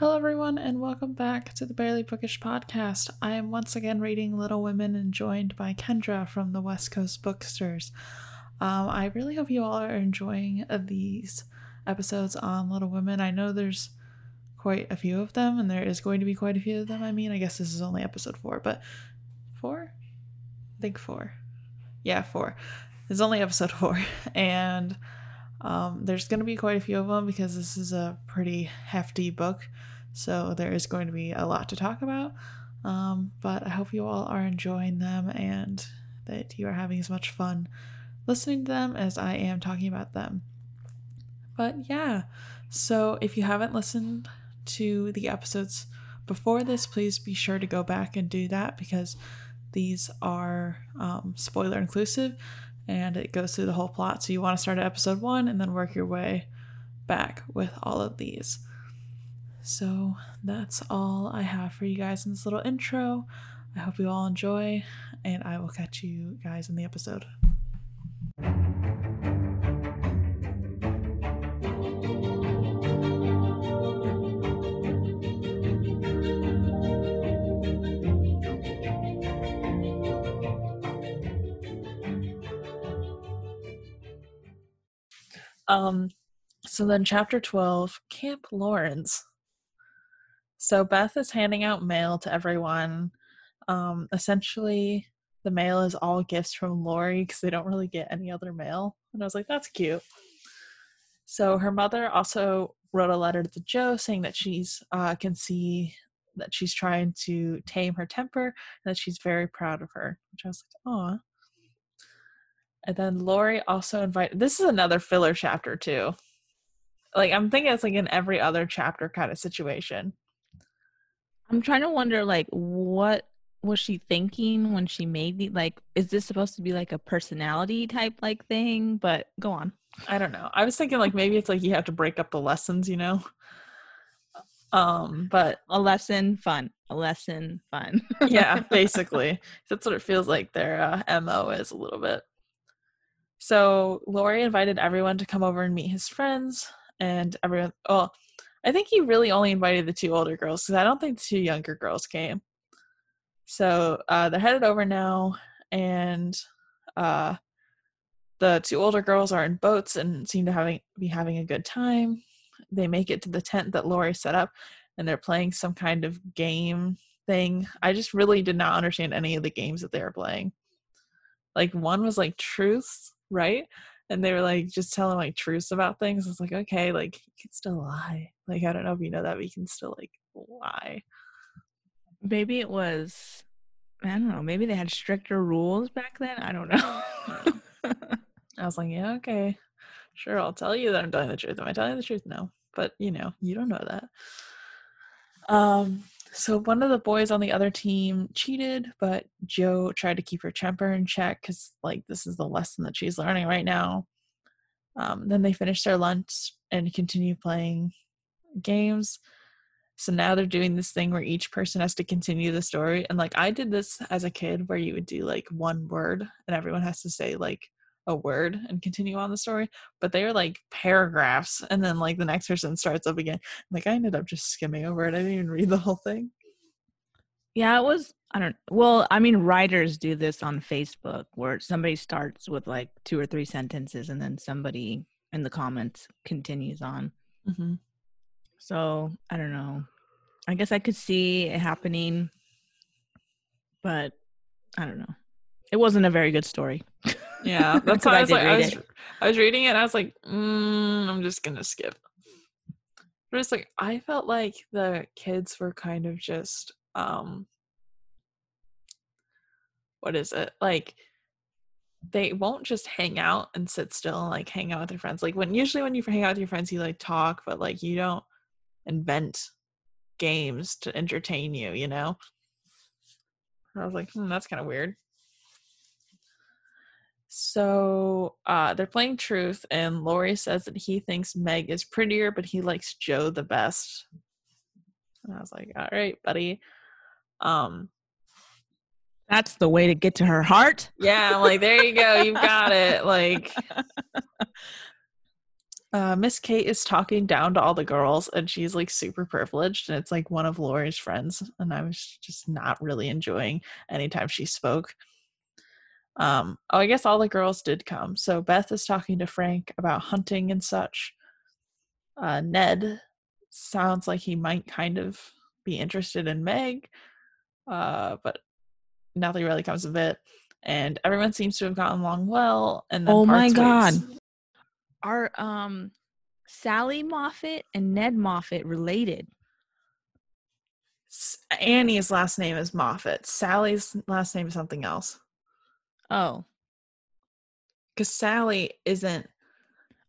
Hello, everyone, and welcome back to the Barely Bookish podcast. I am once again reading Little Women and joined by Kendra from the West Coast Booksters. Um, I really hope you all are enjoying these episodes on Little Women. I know there's quite a few of them, and there is going to be quite a few of them. I mean, I guess this is only episode four, but four? I think four. Yeah, four. It's only episode four, and um, there's going to be quite a few of them because this is a pretty hefty book. So there is going to be a lot to talk about. Um, but I hope you all are enjoying them and that you are having as much fun listening to them as I am talking about them. But yeah, so if you haven't listened to the episodes before this, please be sure to go back and do that because these are um, spoiler inclusive and it goes through the whole plot. So you want to start at episode one and then work your way back with all of these. So that's all I have for you guys in this little intro. I hope you all enjoy, and I will catch you guys in the episode. Um, so then chapter 12, Camp Lawrence. So Beth is handing out mail to everyone. Um, essentially, the mail is all gifts from Laurie because they don't really get any other mail. And I was like, that's cute. So her mother also wrote a letter to Jo saying that she's uh, can see that she's trying to tame her temper and that she's very proud of her. Which I was like, aw. And then Laurie also invited. This is another filler chapter too. Like I'm thinking it's like in every other chapter kind of situation. I'm trying to wonder, like, what was she thinking when she made the like? Is this supposed to be like a personality type like thing? But go on. I don't know. I was thinking like maybe it's like you have to break up the lessons, you know. Um, but a lesson, fun. A lesson, fun. yeah, basically, that's what it feels like. Their uh, mo is a little bit. So Laurie invited everyone to come over and meet his friends, and everyone. Well, I think he really only invited the two older girls because I don't think the two younger girls came. So uh, they're headed over now, and uh, the two older girls are in boats and seem to having be having a good time. They make it to the tent that Laurie set up, and they're playing some kind of game thing. I just really did not understand any of the games that they were playing. Like one was like truths, right? and they were like just telling like truths about things. It's like, okay, like you can still lie. Like I don't know if you know that, but you can still like lie. Maybe it was I don't know, maybe they had stricter rules back then. I don't know. I was like, yeah, okay. Sure, I'll tell you that I'm telling the truth. Am I telling the truth? No. But you know, you don't know that. Um so one of the boys on the other team cheated, but Jo tried to keep her temper in check because like this is the lesson that she's learning right now. Um, then they finished their lunch and continue playing games. So now they're doing this thing where each person has to continue the story. And like I did this as a kid where you would do like one word and everyone has to say like a word and continue on the story. But they are like paragraphs and then like the next person starts up again. Like I ended up just skimming over it. I didn't even read the whole thing. Yeah, it was I don't well, I mean writers do this on Facebook where somebody starts with like two or three sentences and then somebody in the comments continues on. Mm-hmm. So I don't know. I guess I could see it happening, but I don't know. It wasn't a very good story. Yeah, that's what I was like. I was, I was reading it and I was like, mm, I'm just gonna skip. But it's like I felt like the kids were kind of just um what is it? Like they won't just hang out and sit still and like hang out with their friends. Like when usually when you hang out with your friends, you like talk, but like you don't invent games to entertain you, you know? I was like, hmm, that's kind of weird. So uh, they're playing Truth, and Laurie says that he thinks Meg is prettier, but he likes Jo the best. And I was like, all right, buddy. Um, that's the way to get to her heart. Yeah, I'm like, there you go, you've got it. Like, uh, Miss Kate is talking down to all the girls, and she's like super privileged, and it's like one of Laurie's friends, and I was just not really enjoying anytime she spoke. Um, oh, I guess all the girls did come. So Beth is talking to Frank about hunting and such. Uh, Ned sounds like he might kind of be interested in Meg, uh, but nothing really comes of it. And everyone seems to have gotten along well. And then Oh my Parks God. waits- Are um Sally Moffat and Ned Moffat related? Annie's last name is Moffat. Sally's last name is something else. Oh, Because Sally isn't.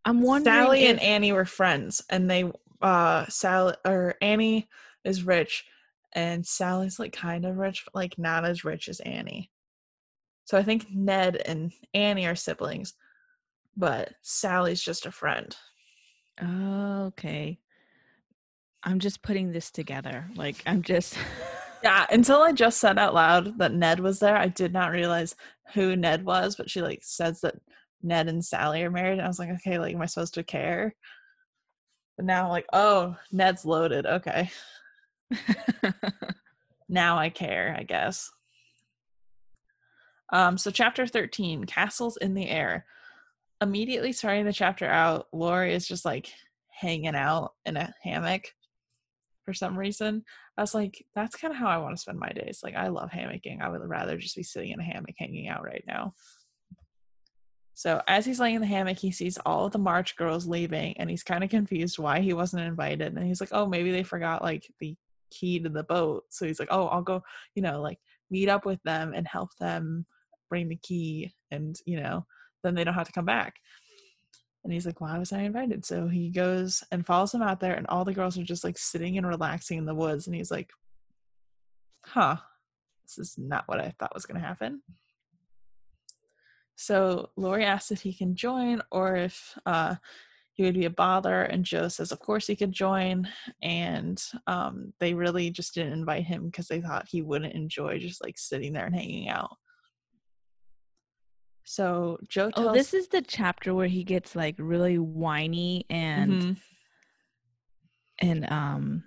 I'm wondering. Sally if, and Annie were friends, and they uh Sally or Annie is rich, and Sally's like kind of rich, but like not as rich as Annie. So I think Ned and Annie are siblings, but Sally's just a friend. Okay. I'm just putting this together. Like I'm just. Yeah, until I just said out loud that Ned was there, I did not realize who Ned was, but she like says that Ned and Sally are married. And I was like, okay, like, am I supposed to care? But now like, oh, Ned's loaded. Okay. Now I care, I guess. Um, so chapter 13, Castles in the Air. Immediately starting the chapter out, Laurie is just like hanging out in a hammock for some reason. I was like, that's kind of how I want to spend my days. Like, I love hammocking. I would rather just be sitting in a hammock hanging out right now. So, as he's laying in the hammock, he sees all of the March girls leaving and he's kind of confused why he wasn't invited. And he's like, oh, maybe they forgot like the key to the boat. So, he's like, oh, I'll go, you know, like meet up with them and help them bring the key. And, you know, then they don't have to come back. And he's like, why was I invited? So he goes and follows them out there, and all the girls are just like sitting and relaxing in the woods. And he's like, huh, this is not what I thought was going to happen. So Laurie asks if he can join or if uh, he would be a bother. And Jo says, of course he could join. And um, they really just didn't invite him because they thought he wouldn't enjoy just like sitting there and hanging out. So Jo tells oh, this is the chapter where he gets like really whiny and Mhm. and um,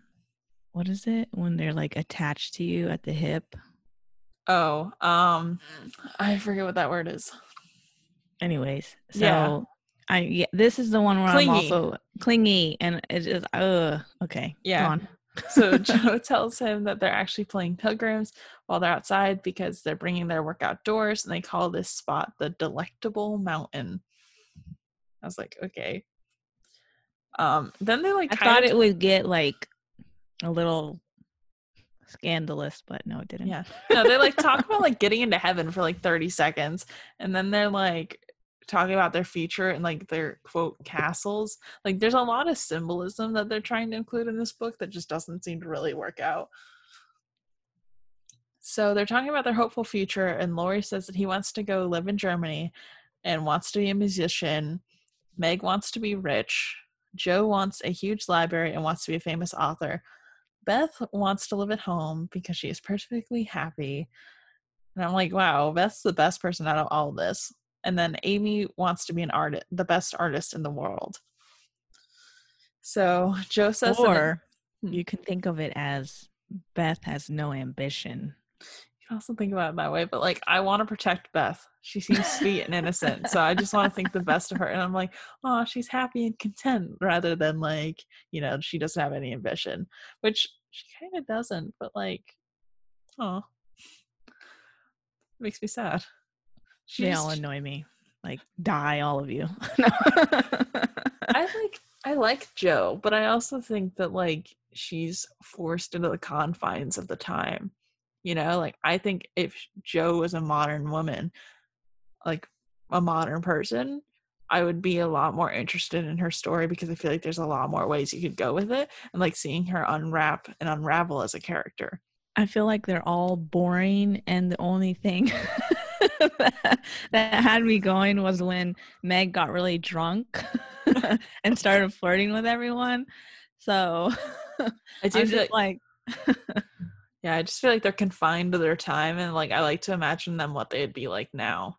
what is it when they're like attached to you at the hip? Oh, um, I forget what that word is. Anyways, so Yeah. I yeah, this is the one where Clingy. I'm also clingy and it's just uh okay. go Yeah. on. So Jo tells him that they're actually playing pilgrims while they're outside because they're bringing their work outdoors, and they call this spot the Delectable Mountain. I was like, okay. Um, then they like I thought of- it would get like a little scandalous, but no, it didn't. Yeah. no, they like talk about like getting into heaven for like 30 seconds and then they're like talking about their future and like their quote castles. Like there's a lot of symbolism that they're trying to include in this book that just doesn't seem to really work out. So they're talking about their hopeful future and Laurie says that he wants to go live in Germany and wants to be a musician. Meg wants to be rich. Jo wants a huge library and wants to be a famous author. Beth wants to live at home because she is perfectly happy. And I'm like, wow, Beth's the best person out of all of this. And then Amy wants to be an artist, the best artist in the world. So Jo says, Or Hmm. you can think of it as Beth has no ambition. You can also think about it that way, but like, I want to protect Beth. She seems sweet and innocent. So I just want to think the best of her. And I'm like, oh, she's happy and content rather than like, you know, she doesn't have any ambition, which she kind of doesn't, but like, oh, makes me sad. She they all annoy me. Like die, all of you. I like I like Jo, but I also think that like she's forced into the confines of the time. You know, like I think if Jo was a modern woman, like a modern person, I would be a lot more interested in her story because I feel like there's a lot more ways you could go with it and like seeing her unwrap and unravel as a character. I feel like they're all boring, and the only thing that, had me going was when Meg got really drunk and started flirting with everyone. So I do I'm just like, yeah, I just feel like they're confined to their time and like I like to imagine them what they'd be like now.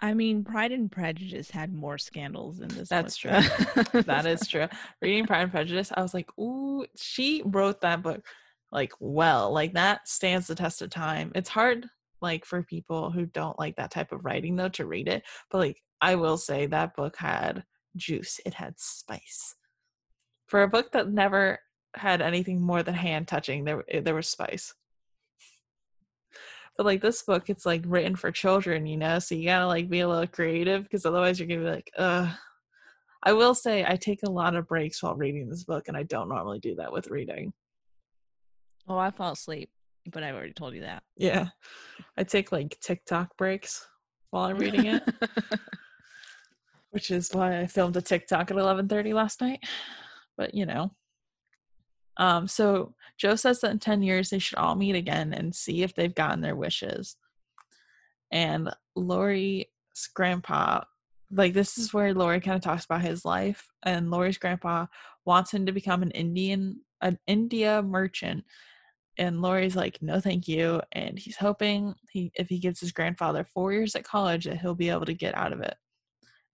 I mean, Pride and Prejudice had more scandals than this. That's true. that is true. Reading Pride and Prejudice, I was like, ooh, she wrote that book like well. Like that stands the test of time. It's hard like for people who don't like that type of writing though to read it. But like I will say that book had juice. It had spice. For a book that never had anything more than hand touching, there eh, there was spice. But like this book, it's like written for children, you know, so you gotta like be a little creative because otherwise you're gonna be like, ugh. I will say I take a lot of breaks while reading this book, and I don't normally do that with reading. oh, I fall asleep, but I've already told you that. Yeah. I take like TikTok breaks while I'm reading it, which is why I filmed a TikTok at 11:30 last night. But, you know. Um so Jo says that in 10 years they should all meet again and see if they've gotten their wishes. And Laurie's grandpa like this is where Laurie kind of talks about his life and Laurie's grandpa wants him to become an Indian an India merchant and Laurie's like, no, thank you. And he's hoping he, if he gives his grandfather four years at college, that he'll be able to get out of it.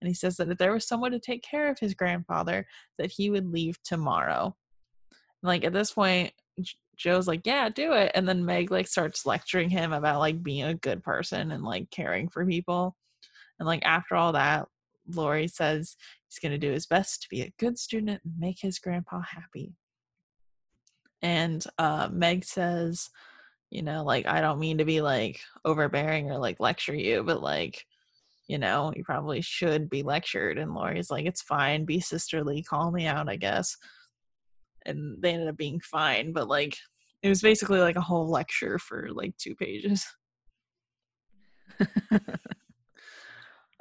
And he says that if there was someone to take care of his grandfather, that he would leave tomorrow. Like at this point, Jo's like, yeah, do it. And then Meg like starts lecturing him about like being a good person and like caring for people. And like after all that, Laurie says he's going to do his best to be a good student and make his grandpa happy and uh meg says you know like i don't mean to be like overbearing or like lecture you but like you know you probably should be lectured and laurie's like it's fine be sisterly call me out i guess and they ended up being fine but like it was basically like a whole lecture for like two pages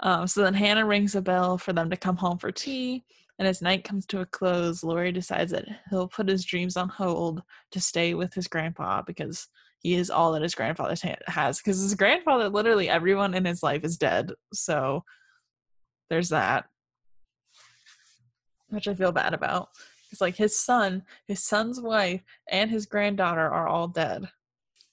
um, so then hannah rings a bell for them to come home for tea and as night comes to a close, Laurie decides that he'll put his dreams on hold to stay with his grandpa because he is all that his grandfather has. Because his grandfather, literally everyone in his life is dead. So there's that, which I feel bad about. It's like his son, his son's wife, and his granddaughter are all dead.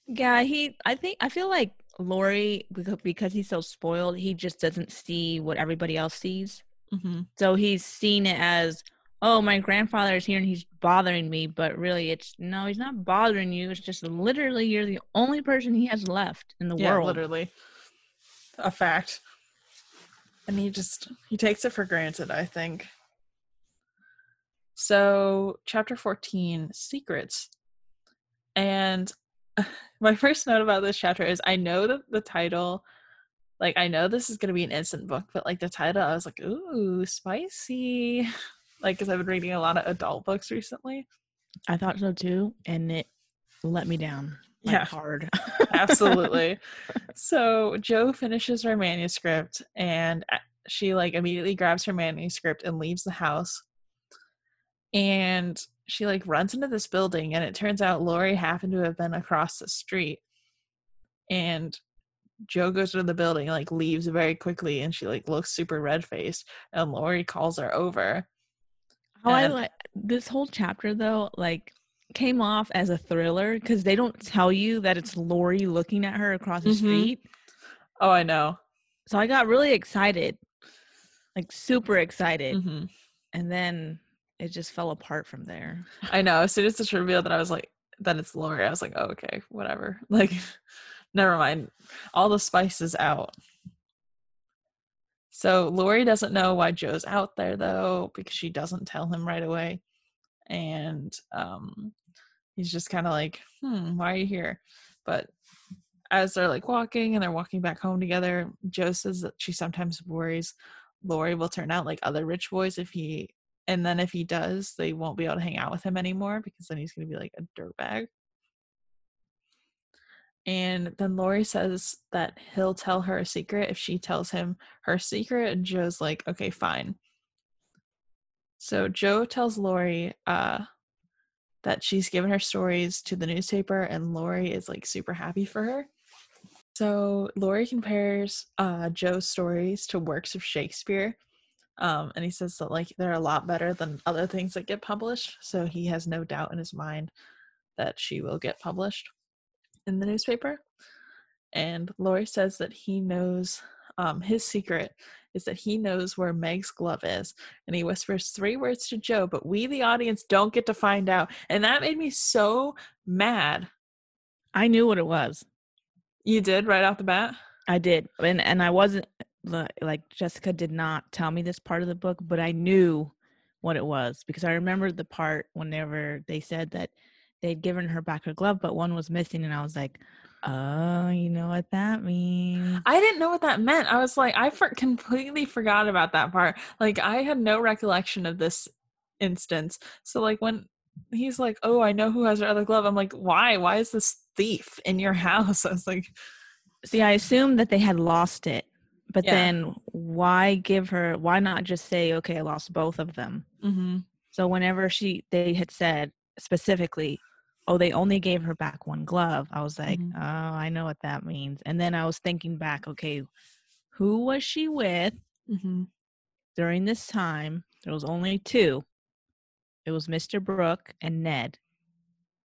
Yeah, he. I think I feel like Laurie because he's so spoiled, he just doesn't see what everybody else sees. Mm-hmm. So he's seen it as, oh, my grandfather is here and he's bothering me. But really, it's no, he's not bothering you. It's just literally you're the only person he has left in the Yeah, world. literally. A fact. And he just he takes it for granted, I think. So, chapter 14, secrets. And my first note about this chapter is I know that the title like I know this is going to be an instant book, but like the title I was like, "Ooh, spicy." Like cuz I've been reading a lot of adult books recently. I thought so too, and it let me down. Like, Yeah. hard. Absolutely. so Jo finishes her manuscript and uh, she like immediately grabs her manuscript and leaves the house. And she like runs into this building and it turns out Laurie happened to have been across the street. And Jo goes into the building, like leaves very quickly, and she like looks super red faced. And Laurie calls her over. How I like this whole chapter though, like came off as a thriller because they don't tell you that it's Laurie looking at her across the Mhm. street. Oh, I know. So I got really excited, like super excited, hmm and then it just fell apart from there. I know. As soon as it's revealed that I was like, that it's Laurie, I was like, oh, okay, whatever. Like, never mind. All the spice is out. So Laurie doesn't know why Jo's out there though, because she doesn't tell him right away. And um he's just kind of like, hmm, why are you here? But as they're like walking and they're walking back home together, Jo says that she sometimes worries Laurie will turn out like other rich boys if he and then if he does, they won't be able to hang out with him anymore because then he's gonna be like a dirtbag. And then Laurie says that he'll tell her a secret if she tells him her secret, and Jo's like, okay, fine. So Jo tells Laurie uh, that she's given her stories to the newspaper, and Laurie is like super happy for her. So Laurie compares uh, Jo's stories to works of Shakespeare, um, and he says that like they're a lot better than other things that get published. So he has no doubt in his mind that she will get published in the newspaper. And Laurie says that he knows um, his secret is that he knows where Meg's glove is, and he whispers three words to Jo, but we, the audience, don't get to find out, and that made me so mad. I knew what it was. You did right off the bat. I did, and and I wasn't like Jessica did not tell me this part of the book, but I knew what it was because I remembered the part whenever they said that they'd given her back her glove, but one was missing, and I was like, "Oh, you know what that means." I didn't know what that meant. I was like, I for- completely forgot about that part. Like, I had no recollection of this instance. So, like, when he's like, "Oh, I know who has her other glove," I'm like, "Why? Why is this thief in your house?" I was like, See, I assumed that they had lost it, but Yeah. then why give her? Why not just say, "Okay, I lost both of them"? mm-hmm. So whenever she they had said specifically, oh, they only gave her back one glove, I was like, Mhm. oh, I know what that means. And then I was thinking back, okay, who was she with Mm-hmm. during this time? There was only two. It was Mr. Brooke and Ned.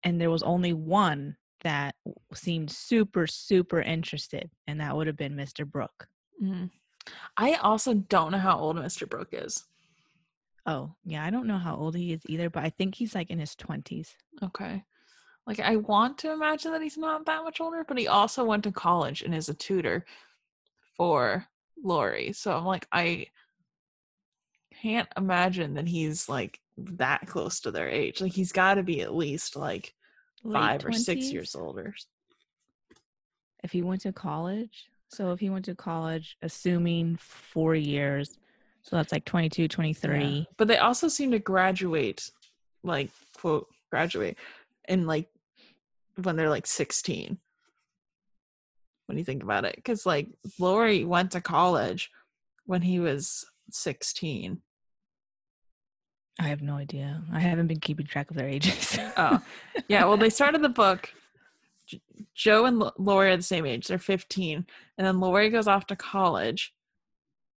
And there was only one that seemed super, super interested, and that would have been Mr. Brooke. Mm-hmm. I also don't know how old Mr. Brooke is. Oh, yeah, I don't know how old he is either, but I think he's like in his 20s. Okay. Like I want to imagine that he's not that much older, but he also went to college and is a tutor for Laurie. So I'm like, I can't imagine that he's like that close to their age. Like he's got to be at least like Late five or six years older. if he went to college so if he went to college assuming four years so that's like 22 23 Yeah. But they also seem to graduate, like quote graduate, in like when they're like 16. When you think about it, because like Laurie went to college when he was 16. i have no idea i haven't been keeping track of their ages Oh, yeah. Well, they started the book. Jo and Laurie are the same age. They're 15. And then Laurie goes off to college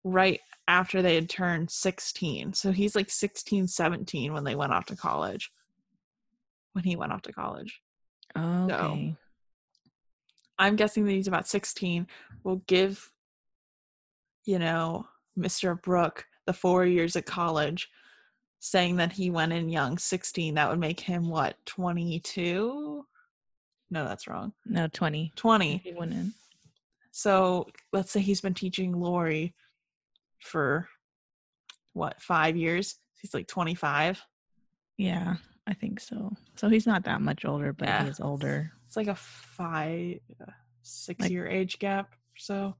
right after they had turned 16. So he's like 16, 17 when they went off to college. When he went off to college. okay I'm guessing that he's about 16. We'll give, you know, Mr. Brooke the four years at college, saying that he went in young, 16. That would make him what, 22? No, that's wrong. no 20 20. he went in So let's say he's been teaching Laurie for what, five years? He's like 25. yeah i think so so he's not that much older but Yeah. he is older It's like a five, uh, six Like- year age gap. So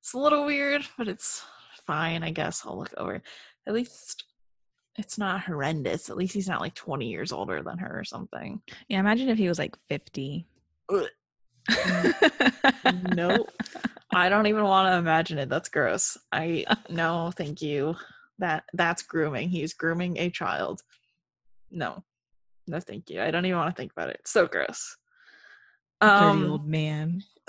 it's a little weird, but it's fine. I guess I'll look over. At least it's not horrendous. At least he's not like 20 years older than her or something. yeah imagine if he was like 50 Ugh. Nope. I don't even want to imagine it. That's gross. I no, thank you. That that's grooming. He's grooming a child. No. No, thank you. I don't even want to think about it. It's so gross. dirty Um, old man.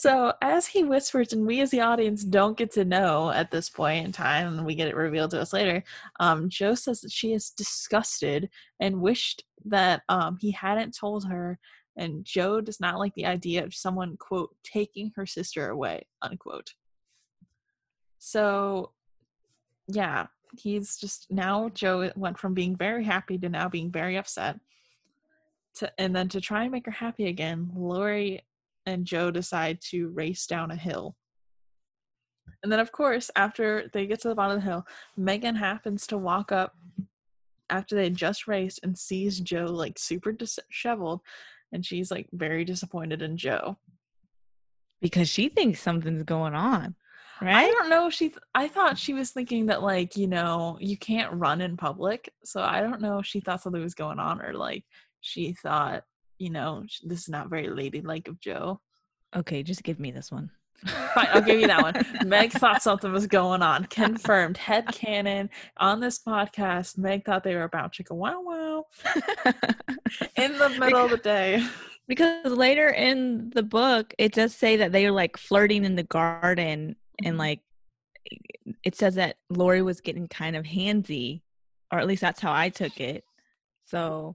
so as he whispers, and we as the audience don't get to know at this point in time, and we get it revealed to us later. Um, Jo says that she is disgusted and wished that um, he hadn't told her. And Jo does not like the idea of someone quote taking her sister away unquote. So, yeah, he's just now Jo went from being very happy to now being very upset. To, and then to try and make her happy again, Laurie and Jo decide to race down a hill. And then, of course, after they get to the bottom of the hill, Megan happens to walk up after they just raced and sees Jo like super disheveled. And she's like very disappointed in Jo. because she thinks something's going on Right? I don't know. if She, th- I thought she was thinking that like you know you can't run in public. So I don't know if she thought something was going on or like she thought you know this is not very ladylike of Jo. okay just give me this one Fine, I'll give you that one. Meg thought something was going on. Confirmed. Head canon on this podcast. Meg thought they were about chicka wow wow in the middle of the day. because later in the book it does say that they were like flirting in the garden and Mhm. like it says that Laurie was getting kind of handsy or at least that's how I took it so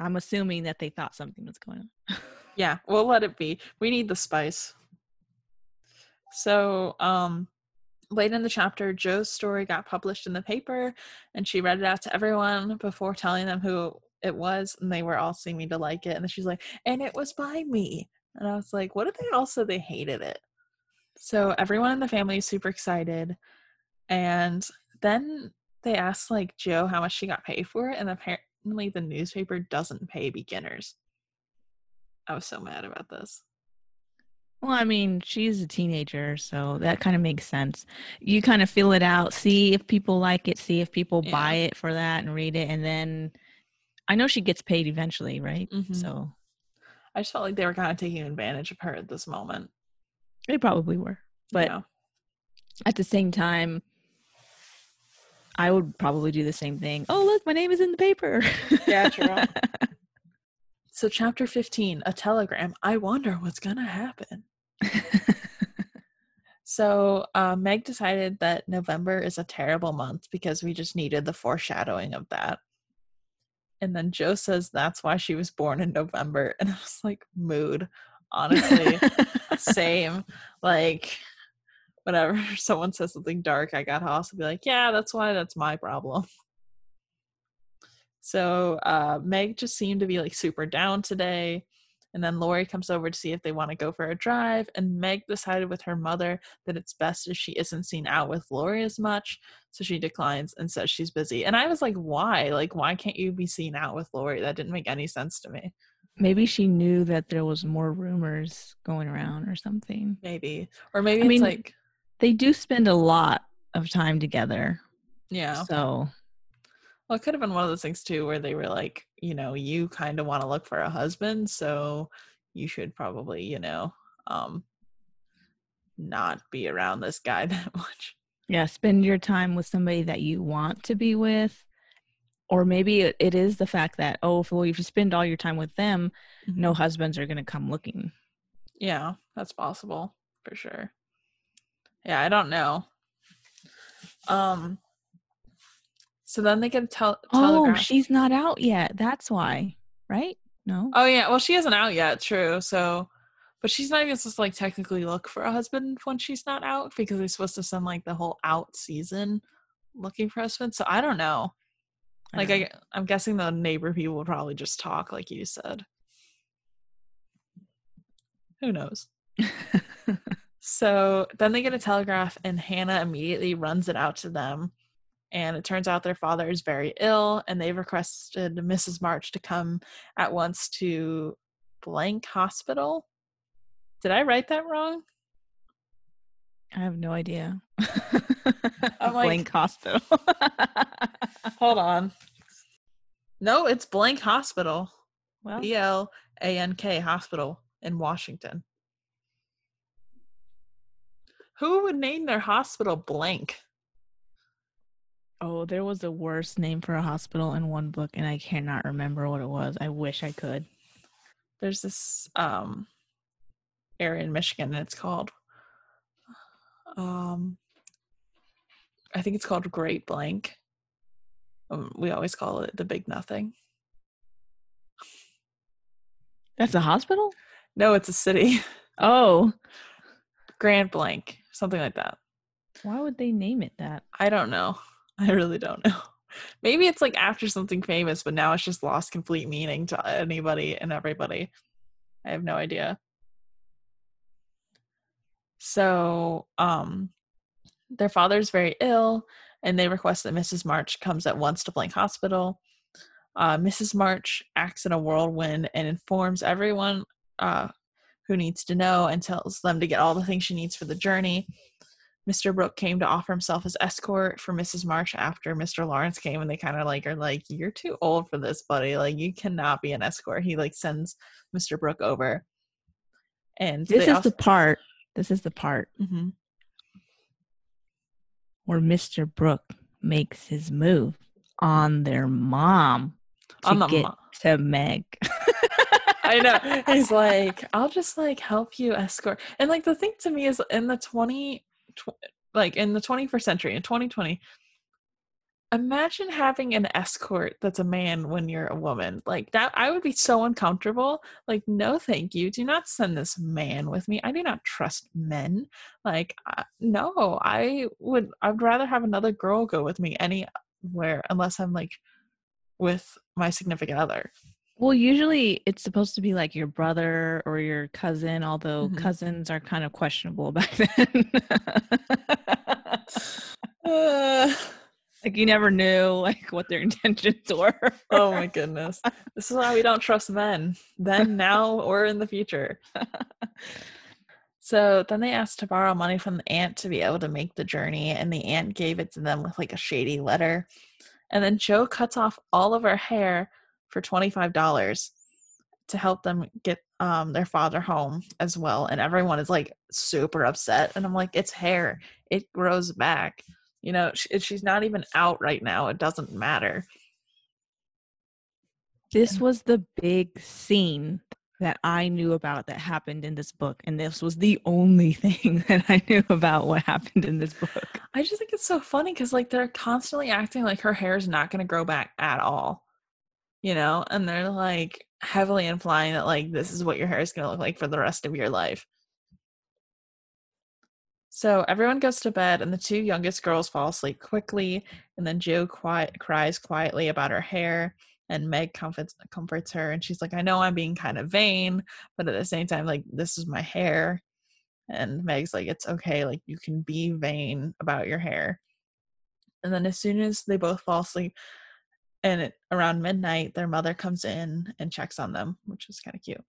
I'm assuming that they thought something was going on. Yeah, we'll let it be. We need the spice. So, um, late in the chapter, Jo's story got published in the paper, and she read it out to everyone before telling them who it was, and they were all seeming to like it. And then she's like, "And it was by me." And I was like, "What if they also they hated it?" So everyone in the family is super excited, and then they asked like Jo how much she got paid for it, and apparently the newspaper doesn't pay beginners. I was so mad about this. Well, I mean, she's a teenager, so that kind of makes sense. You kind of feel it out, see if people like it, see if people Yeah. buy it for that and read it, and then I know she gets paid eventually, right? Mhm. So I just felt like they were kind of taking advantage of her at this moment. they probably were. But Yeah. at the same time, I would probably do the same thing. Oh, look, my name is in the paper. Yeah, true. So, chapter 15, a telegram. I wonder what's going to happen. So, uh, Meg decided that November is a terrible month because we just needed the foreshadowing of that. And then Jo says that's why she was born in November. And I was like, mood. Honestly, same. Like, whenever someone says something dark, I gotta also be like, yeah, that's why that's my problem. So uh, Meg just seemed to be like super down today. And then Laurie comes over to see if they want to go for a drive. And Meg decided with her mother that it's best if she isn't seen out with Laurie as much. So she declines and says she's busy. And I was like, why? Like, why can't you be seen out with Laurie? That didn't make any sense to me. Maybe she knew that there was more rumors going around or something. Maybe. Or maybe I it's mean, like, They do spend a lot of time together. yeah. So Well, it could have been one of those things too, where they were like, you know, you kind of want to look for a husband, so you should probably, you know, um, not be around this guy that much. yeah, spend your time with somebody that you want to be with. Or maybe it, it is the fact that, oh, if, well, if you spend all your time with them, no husbands are going to come looking. Yeah, that's possible for sure. Yeah, I don't know. Um. So then they get a tel- Oh, she's not out yet. That's why, right? No. Oh yeah, well she isn't out yet, true. So but she's not even supposed to like technically look for a husband when she's not out because they're supposed to send like the whole out season looking for a husband. So I don't know. I Like know. I I'm guessing the neighbor people will probably just talk like you said. Who knows? So then they get a telegraph, and Hannah immediately runs it out to them. And it turns out their father is very ill, and they've requested Mrs. March to come at once to blank hospital. Did I write that wrong? I have no idea. I'm like- Blank hospital. Hold on. No, it's blank hospital. well, B L A N K hospital in Washington. Who would name their hospital blank? oh, there was a worse name for a hospital in one book, and I cannot remember what it was. I wish I could. there's this um area in Michigan and it's called um I think it's called Great Blank. Um, we always call it the Big Nothing. That's a hospital? No, it's a city. Oh, Grand Blank, something like that. why would they name it that? I don't know. I really don't know. Maybe it's like after something famous, but now it's just lost complete meaning to anybody and everybody. I have no idea. So, um, their father's very ill, and they request that Mrs. March comes at once to Blank Hospital. Uh, Mrs. March acts in a whirlwind and informs everyone uh, who needs to know and tells them to get all the things she needs for the journey. Mr. Brooke came to offer himself as escort for Mrs. March after Mr. Lawrence came, and they kind of like are like, "You're too old for this, buddy. Like, you cannot be an escort." He like sends Mr. Brooke over, and This is also- the part. This is the part mm-hmm. where Mr. Brooke makes his move on their mom to On the get mo- to Meg. I know. He's like, I'll just like help you escort. And like the thing to me is in the 20 tw- like in the 21st century in 2020 imagine having an escort that's a man when you're a woman. Like that i would be so uncomfortable. Like no thank you. Do not send this man with me. I do not trust men. Like uh, no i would i'd rather have another girl go with me anywhere unless i'm like with my significant other Well, usually it's supposed to be like your brother or your cousin, although Mhm. cousins are kind of questionable back then. Uh, like you never knew like what their intentions were. oh my goodness this is why we don't trust men then now or in the future So then they asked to borrow money from the aunt to be able to make the journey, and the aunt gave it to them with like a shady letter. And then Jo cuts off all of her hair for $25 to help them get um, their father home as well. And everyone is like super upset. And I'm like, it's hair, it grows back. You know, sh- she's not even out right now. It doesn't matter. This was the big scene that I knew about that happened in this book. And this was the only thing that I knew about what happened in this book. I just think it's so funny because like they're constantly acting like her hair is not going to grow back at all, you know, and they're like heavily implying that like this is what your hair is going to look like for the rest of your life. So everyone goes to bed, and the two youngest girls fall asleep quickly. And then Jo quiet cries quietly about her hair, and Meg comforts comforts her, and she's like, "I know I'm being kind of vain, but at the same time, like this is my hair." And Meg's like, "It's okay, like you can be vain about your hair." And then as soon as they both fall asleep, and it, around midnight, their mother comes in and checks on them, which is kind of cute.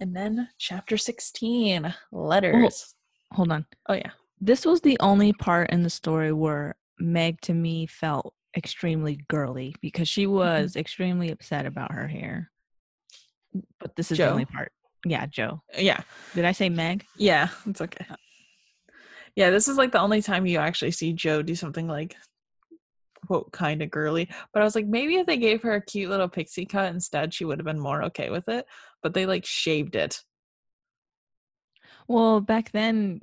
And then chapter 16, letters. Hold on. Oh yeah. This was the only part in the story where Meg to me felt extremely girly because she mm-hmm. was extremely upset about her hair. But this is Jo? the only part. Yeah, Jo. Yeah. Did I say Meg? Yeah, it's okay. Uh. Yeah, this is like the only time you actually see Jo do something like quote kind of girly. But I was like, maybe if they gave her a cute little pixie cut instead, she would have been more okay with it. But they like shaved it. Well, back then,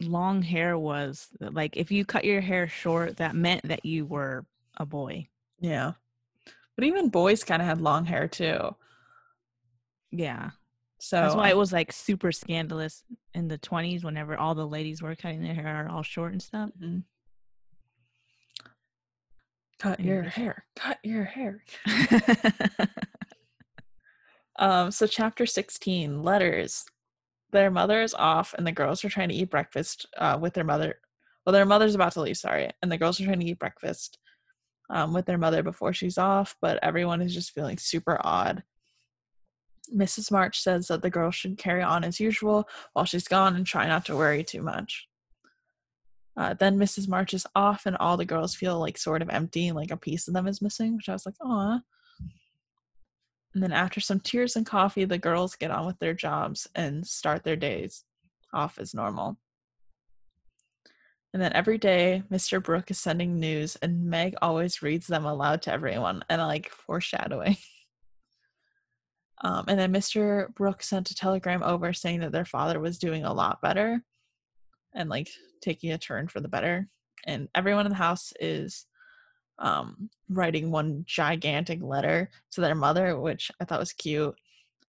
long hair was like if you cut your hair short, that meant that you were a boy. Yeah. But even boys kind of had long hair too. Yeah. So That's why it was like super scandalous in the 20s whenever all the ladies were cutting their hair all short and stuff. Mhm. Cut your hair. Cut your hair. Um, so chapter 16, letters. Their mother is off and the girls are trying to eat breakfast uh, with their mother. Well, their mother's about to leave, sorry. And the girls are trying to eat breakfast um, with their mother before she's off, but everyone is just feeling super odd. Mrs. March says that the girls should carry on as usual while she's gone and try not to worry too much. Uh, then Mrs. March is off, and all the girls feel like sort of empty, and like a piece of them is missing, which I was like, aw. And then after some tears and coffee, the girls get on with their jobs and start their days off as normal. And then every day, Mr. Brooke is sending news, and Meg always reads them aloud to everyone, and like foreshadowing. Um, and then Mr. Brooke sent a telegram over saying that their father was doing a lot better and like taking a turn for the better. And everyone in the house is um, writing one gigantic letter to their mother, which I thought was cute.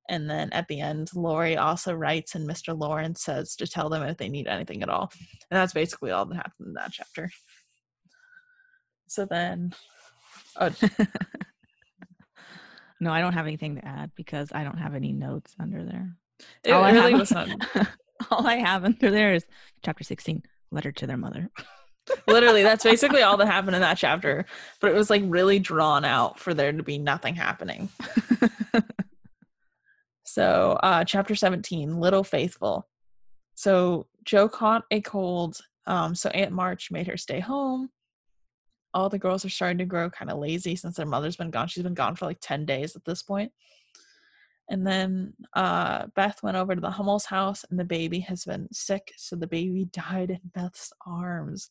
And then at the end, Laurie also writes, and Mr. Lawrence says to tell them if they need anything at all. And that's basically all that happened in that chapter. So then, oh, no, I don't have anything to add because I don't have any notes under there. it All I really have- was not. all I have under there is chapter 16, letter to their mother. Literally, that's basically all that happened in that chapter. But it was like really drawn out for there to be nothing happening. So, uh, chapter 17, Little Faithful. So, Jo caught a cold. Um, so, Aunt March made her stay home. All the girls are starting to grow kind of lazy since their mother's been gone. She's been gone for like 10 days at this point. And then uh, Beth went over to the Hummel's house, and the baby has been sick. So, the baby died in Beth's arms.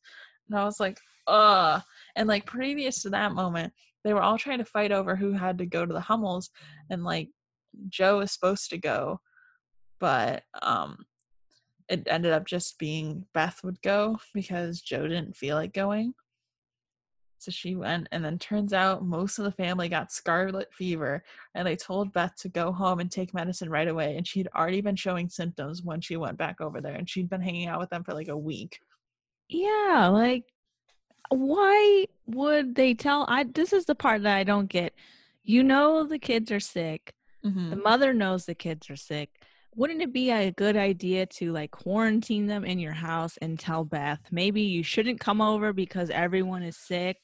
And I was like, ugh. And like previous to that moment, they were all trying to fight over who had to go to the Hummels. And like, Jo was supposed to go, but um it ended up just being Beth would go because Jo didn't feel like going. So she went, and then turns out most of the family got scarlet fever, and they told Beth to go home and take medicine right away. And she'd already been showing symptoms when she went back over there, and she'd been hanging out with them for like a week. Yeah, like why would they tell I this is the part that I don't get. You know the kids are sick. Mm-hmm. The mother knows the kids are sick. Wouldn't it be a good idea to like quarantine them in your house and tell Beth maybe you shouldn't come over because everyone is sick?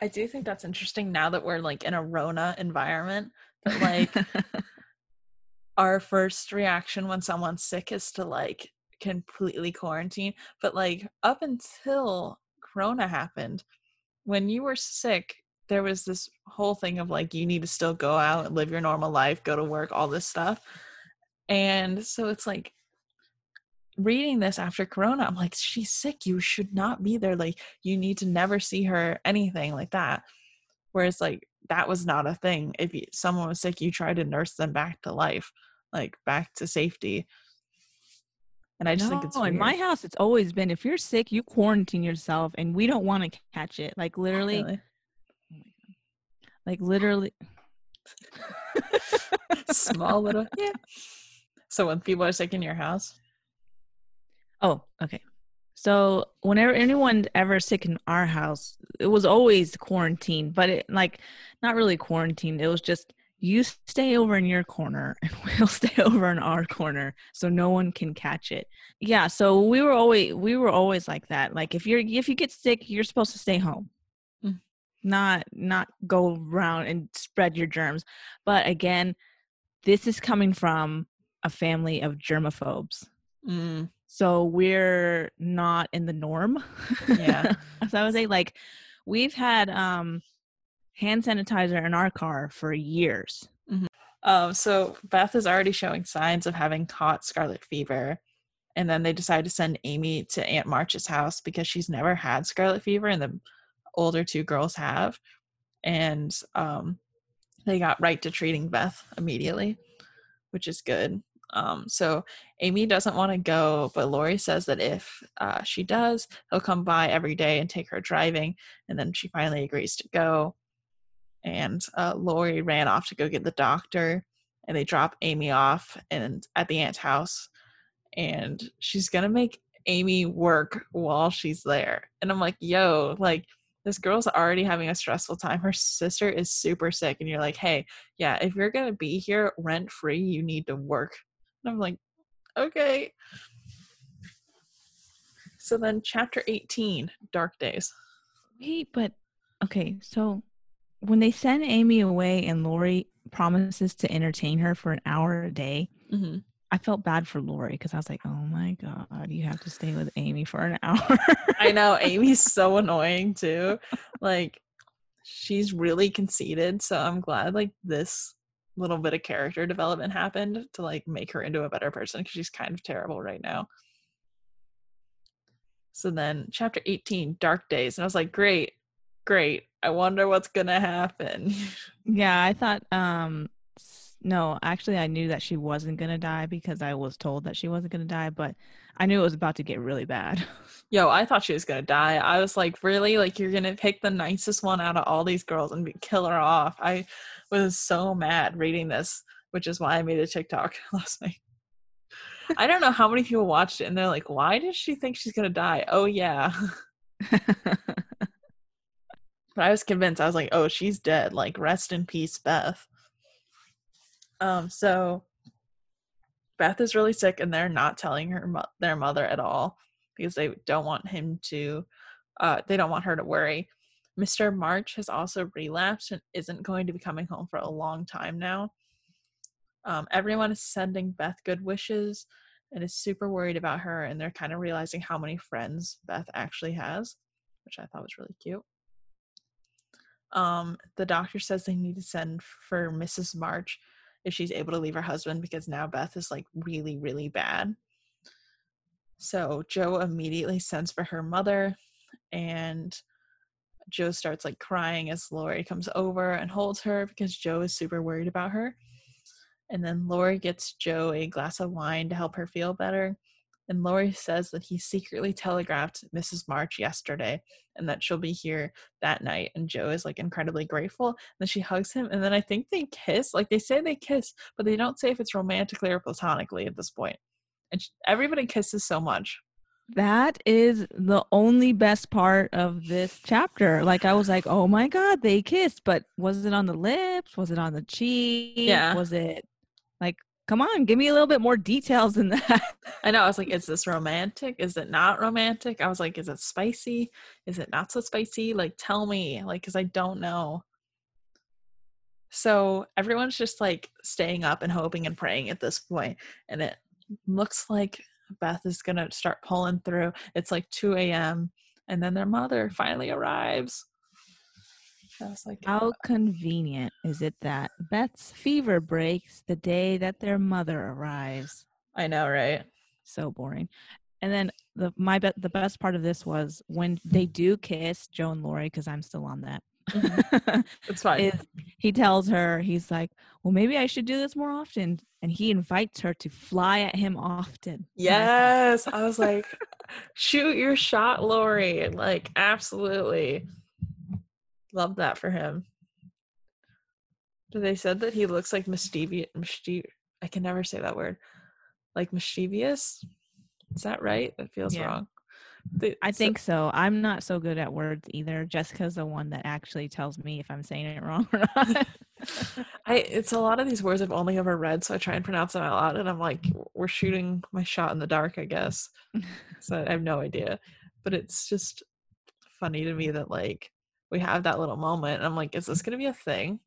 I do think that's interesting now that we're like in a Rona environment. That like our first reaction when someone's sick is to like completely quarantine. But like up until Corona happened, when you were sick, there was this whole thing of like you need to still go out and live your normal life, go to work, all this stuff. And so it's like reading this after corona i'm like she's sick you should not be there like you need to never see her anything like that. Whereas like that was not a thing. If you, someone was sick you try to nurse them back to life like back to safety. And i just no, think it's in my house it's always been if you're sick you quarantine yourself and we don't want to catch it. Like literally Really? Oh like literally small little yeah. So when people are sick in your house Oh, okay. So whenever anyone ever sick in our house, it was always quarantine, but it like not really quarantine. It was just you stay over in your corner and we'll stay over in our corner so no one can catch it. Yeah, so we were always we were always like that. Like if you're if you get sick, you're supposed to stay home. Mm. Not not go around and spread your germs. But again, this is coming from a family of germaphobes. mm, So we're not in the norm. Yeah. so I would say like we've had um hand sanitizer in our car for years. Um, so Beth is already showing signs of having caught scarlet fever. And then they decide to send Amy to Aunt March's house because she's never had scarlet fever and the older two girls have. And um, they got right to treating Beth immediately, which is good. Um, so Amy doesn't want to go, but Laurie says that if uh, she does, he'll come by every day and take her driving. And then she finally agrees to go and uh, Laurie ran off to go get the doctor, and they drop Amy off and at the aunt's house, and she's gonna make Amy work while she's there. And I'm like, yo, like this girl's already having a stressful time. Her sister is super sick, and you're like, hey, yeah, if you're gonna be here rent free, you need to work. And I'm like, okay. So then, chapter 18, Dark Days. Wait, but okay, so when they send Amy away and Laurie promises to entertain her for an hour a day, Mm-hmm. I felt bad for Laurie because I was like, oh my God, you have to stay with Amy for an hour. I know Amy's so annoying too. Like she's really conceited, so I'm glad like this little bit of character development happened to like make her into a better person because she's kind of terrible right now. So then chapter 18, Dark Days, and I was like, great, great. I wonder what's gonna happen. Yeah, I thought um no, actually I knew that she wasn't going to die because I was told that she wasn't going to die, but I knew it was about to get really bad. Yo, I thought she was gonna die. I was like, really? Like you're gonna pick the nicest one out of all these girls and be- kill her off. I was so mad reading this, which is why I made a TikTok last night. I don't know how many people watched it and they're like, why does she think she's gonna die? Oh yeah. But I was convinced. I was like, oh, she's dead. Like, rest in peace, Beth. Um, so Beth is really sick, and they're not telling her mo- their mother at all because they don't want him to. Uh, they don't want her to worry. Mr. March has also relapsed and isn't going to be coming home for a long time now. Um, everyone is sending Beth good wishes and is super worried about her, and they're kind of realizing how many friends Beth actually has, which I thought was really cute um the doctor says they need to send for mrs march if she's able to leave her husband because now beth is like really really bad so jo immediately sends for her mother and jo starts like crying as laurie comes over and holds her because jo is super worried about her and then laurie gets jo a glass of wine to help her feel better And Laurie says that he secretly telegraphed Mrs. March yesterday and that she'll be here that night. And Jo is like incredibly grateful. And then she hugs him. And then I think they kiss. Like they say they kiss, but they don't say if it's romantically or platonically at this point. And she, everybody kisses so much. That is the only best part of this chapter. Like I was like, "Oh my god, they kissed." But was it on the lips? Was it on the cheek? Yeah. Was it like come on, give me a little bit more details than that. I know. I was like, is this romantic? Is it not romantic? I was like, is it spicy? Is it not so spicy? Like, tell me, like, because I don't know. So everyone's just like staying up and hoping and praying at this point, and it looks like Beth is gonna start pulling through. It's like 2 a.m. and then their mother finally arrives. I was like, How convenient is it that Beth's fever breaks the day that their mother arrives? I know, right? So boring. And then the my be- the best part of this was when they do kiss Jo and Laurie because I'm still on that. Mm-hmm. It's fine. is he tells her he's like, well, maybe I should do this more often, and he invites her to fly at him often. And I thought, Yes, I was like, shoot your shot, Laurie. Like, absolutely. Love that for him. They said that he looks like mischievous. Mischiev- I can never say that word. Like mischievous. Is that right? That feels Yeah. wrong. I think so. I'm not so good at words either. Jessica's the one that actually tells me if I'm saying it wrong or not. I it's a lot of these words I've only ever read, so I try and pronounce them out loud, and I'm like, we're shooting my shot in the dark, I guess. so I have no idea, but it's just funny to me that like we have that little moment, and I'm like, is this gonna be a thing?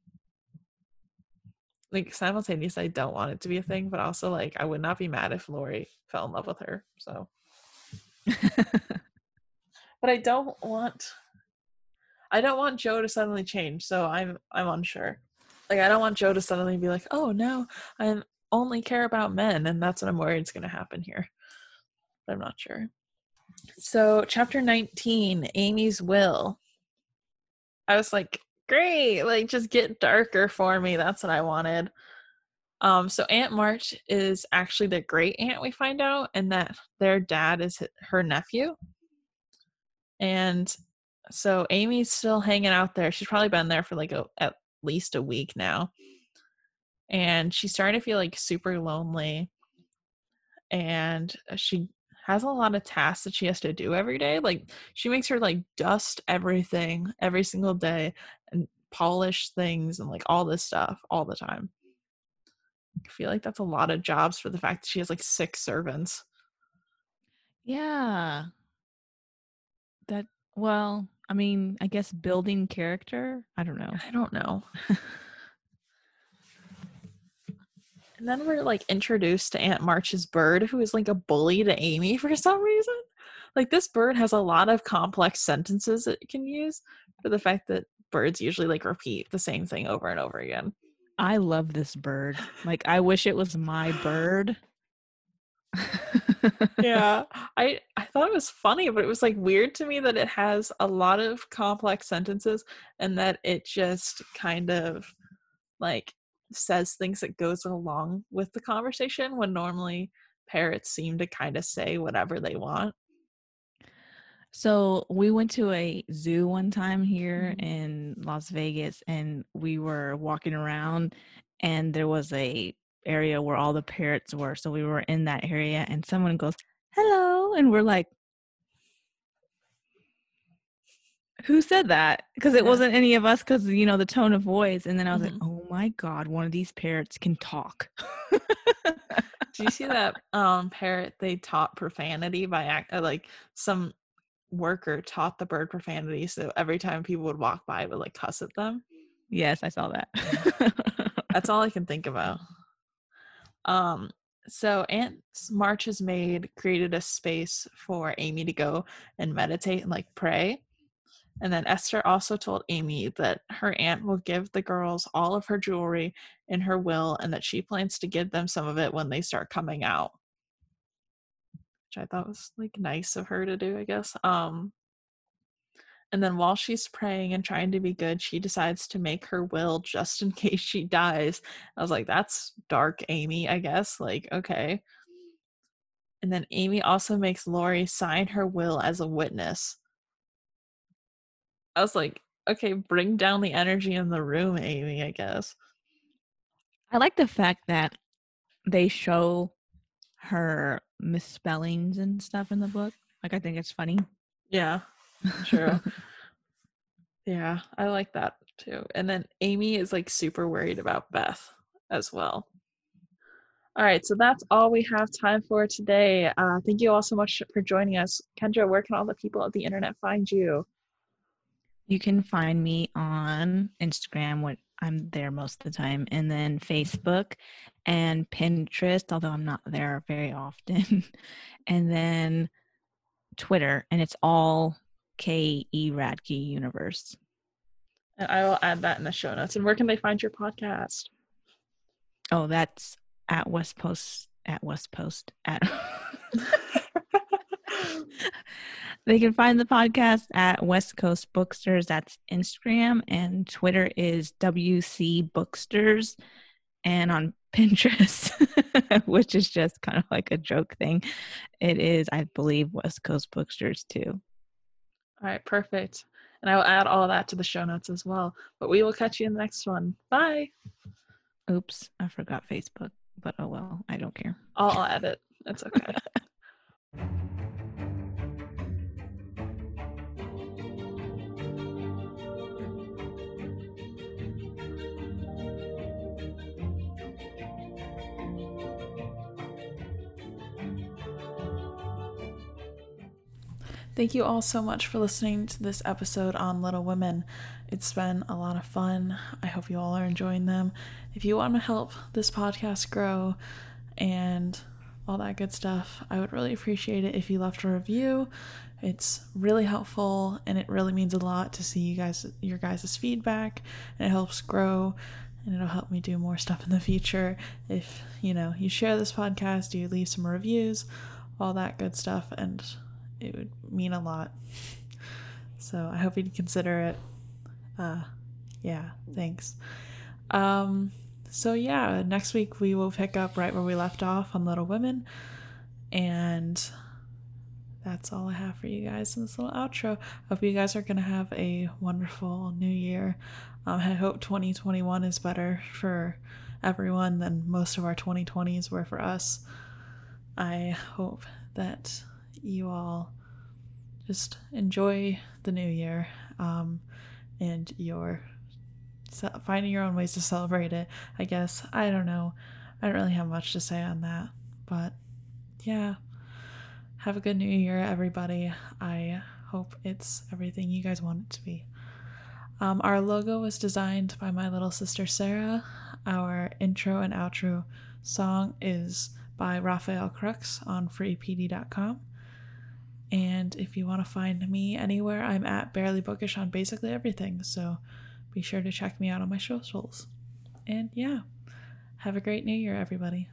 Like simultaneously, I don't want it to be a thing, but also like I would not be mad if Laurie fell in love with her. So, but I don't want. I don't want Jo to suddenly change, so I'm I'm unsure. Like I don't want Jo to suddenly be like, "Oh no, I only care about men," and that's what I'm worried is going to happen here. But I'm not sure. So, chapter 19, Amy's will. I was like, "Great! Like just get darker for me. That's what I wanted." Um, so Aunt March is actually the great aunt we find out, and that their dad is her nephew. And so Amy's still hanging out there. She's probably been there for like a, at least a week now. And she's starting to feel like super lonely. And she has a lot of tasks that she has to do every day. Like she makes her like dust everything every single day and polish things and like all this stuff all the time. I feel like that's a lot of jobs for the fact that she has like six servants. yeah. That well, I mean, I guess building character. I don't know. I don't know. and then we're like introduced to Aunt March's bird, who is like a bully to Amy for some reason. Like this bird has a lot of complex sentences that it can use for the fact that birds usually like repeat the same thing over and over again. I love this bird. Like I wish it was my bird. yeah i i thought it was funny but it was like weird to me that it has a lot of complex sentences and that it just kind of like says things that goes along with the conversation when normally parrots seem to kind of say whatever they want So we went to a zoo one time here Mhm. in Las Vegas and we were walking around and there was a area where all the parrots were. So we were in that area and someone goes, "Hello." And we're like Who said that? Because it Yeah. wasn't any of us cuz you know the tone of voice and then I was Mhm. like, "Oh my god, one of these parrots can talk." do you see that um parrot they taught profanity by act uh, like some worker taught the bird profanity so every time people would walk by it would like cuss at them yes, I saw that. That's all I can think about. Um, so Aunt March's made created a space for Amy to go and meditate and like pray. And then Esther also told Amy that her aunt will give the girls all of her jewelry in her will and that she plans to give them some of it when they start coming out. Which I thought was like nice of her to do, I guess. Um and then while she's praying and trying to be good, she decides to make her will just in case she dies. I was like, that's dark, Amy, I guess. Like, okay. And then Amy also makes Laurie sign her will as a witness. I was like, okay, bring down the energy in the room, Amy, I guess. I like the fact that they show her misspellings and stuff in the book. Like I think it's funny. Yeah, true. yeah, I like that too. And then Amy is like super worried about Beth as well. All right, so that's all we have time for today. Uh, thank you all so much for joining us. Kendra, where can all the people of the internet find you? You can find me on Instagram, what I'm there most of the time, and then Facebook and Pinterest, although I'm not there very often, and then Twitter, and it's all K E Radke Universe. And I will add that in the show notes. And where can they find your podcast? Oh, that's at West Post at West Post at they can find the podcast at West Coast Booksters. That's Instagram and Twitter is WC Booksters. And on Pinterest, which is just kind of like a joke thing, it is, I believe, West Coast Booksters too. All right, perfect. And I will add all that to the show notes as well. But we will catch you in the next one. Bye. Oops, I forgot Facebook, but oh well, I don't care. I'll, I'll add it. That's okay. Thank you all so much for listening to this episode on Little Women. It's been a lot of fun. I hope you all are enjoying them. If you want to help this podcast grow and all that good stuff, I would really appreciate it if you left a review. It's really helpful and it really means a lot to see you guys your guys' feedback and it helps grow and it'll help me do more stuff in the future if, you know, you share this podcast, you leave some reviews, all that good stuff and it would mean a lot. So I hope you'd consider it. Uh, yeah, thanks. Um, so yeah, next week we will pick up right where we left off on Little Women, and that's all I have for you guys in this little outro. Hope you guys are gonna have a wonderful new year. Um, I hope 2021 is better for everyone than most of our 2020s were for us. I hope that you all just enjoy the new year um, and your finding your own ways to celebrate it. I guess I don't know. I don't really have much to say on that, but yeah. Have a good new year, everybody. I hope it's everything you guys want it to be. Um, our logo was designed by my little sister Sarah. Our intro and outro song is by Rafael Krux on freepd.com. And if you want to find me anywhere, I'm at Barely Bookish on basically everything. So be sure to check me out on my socials. And yeah, have a great new year, everybody.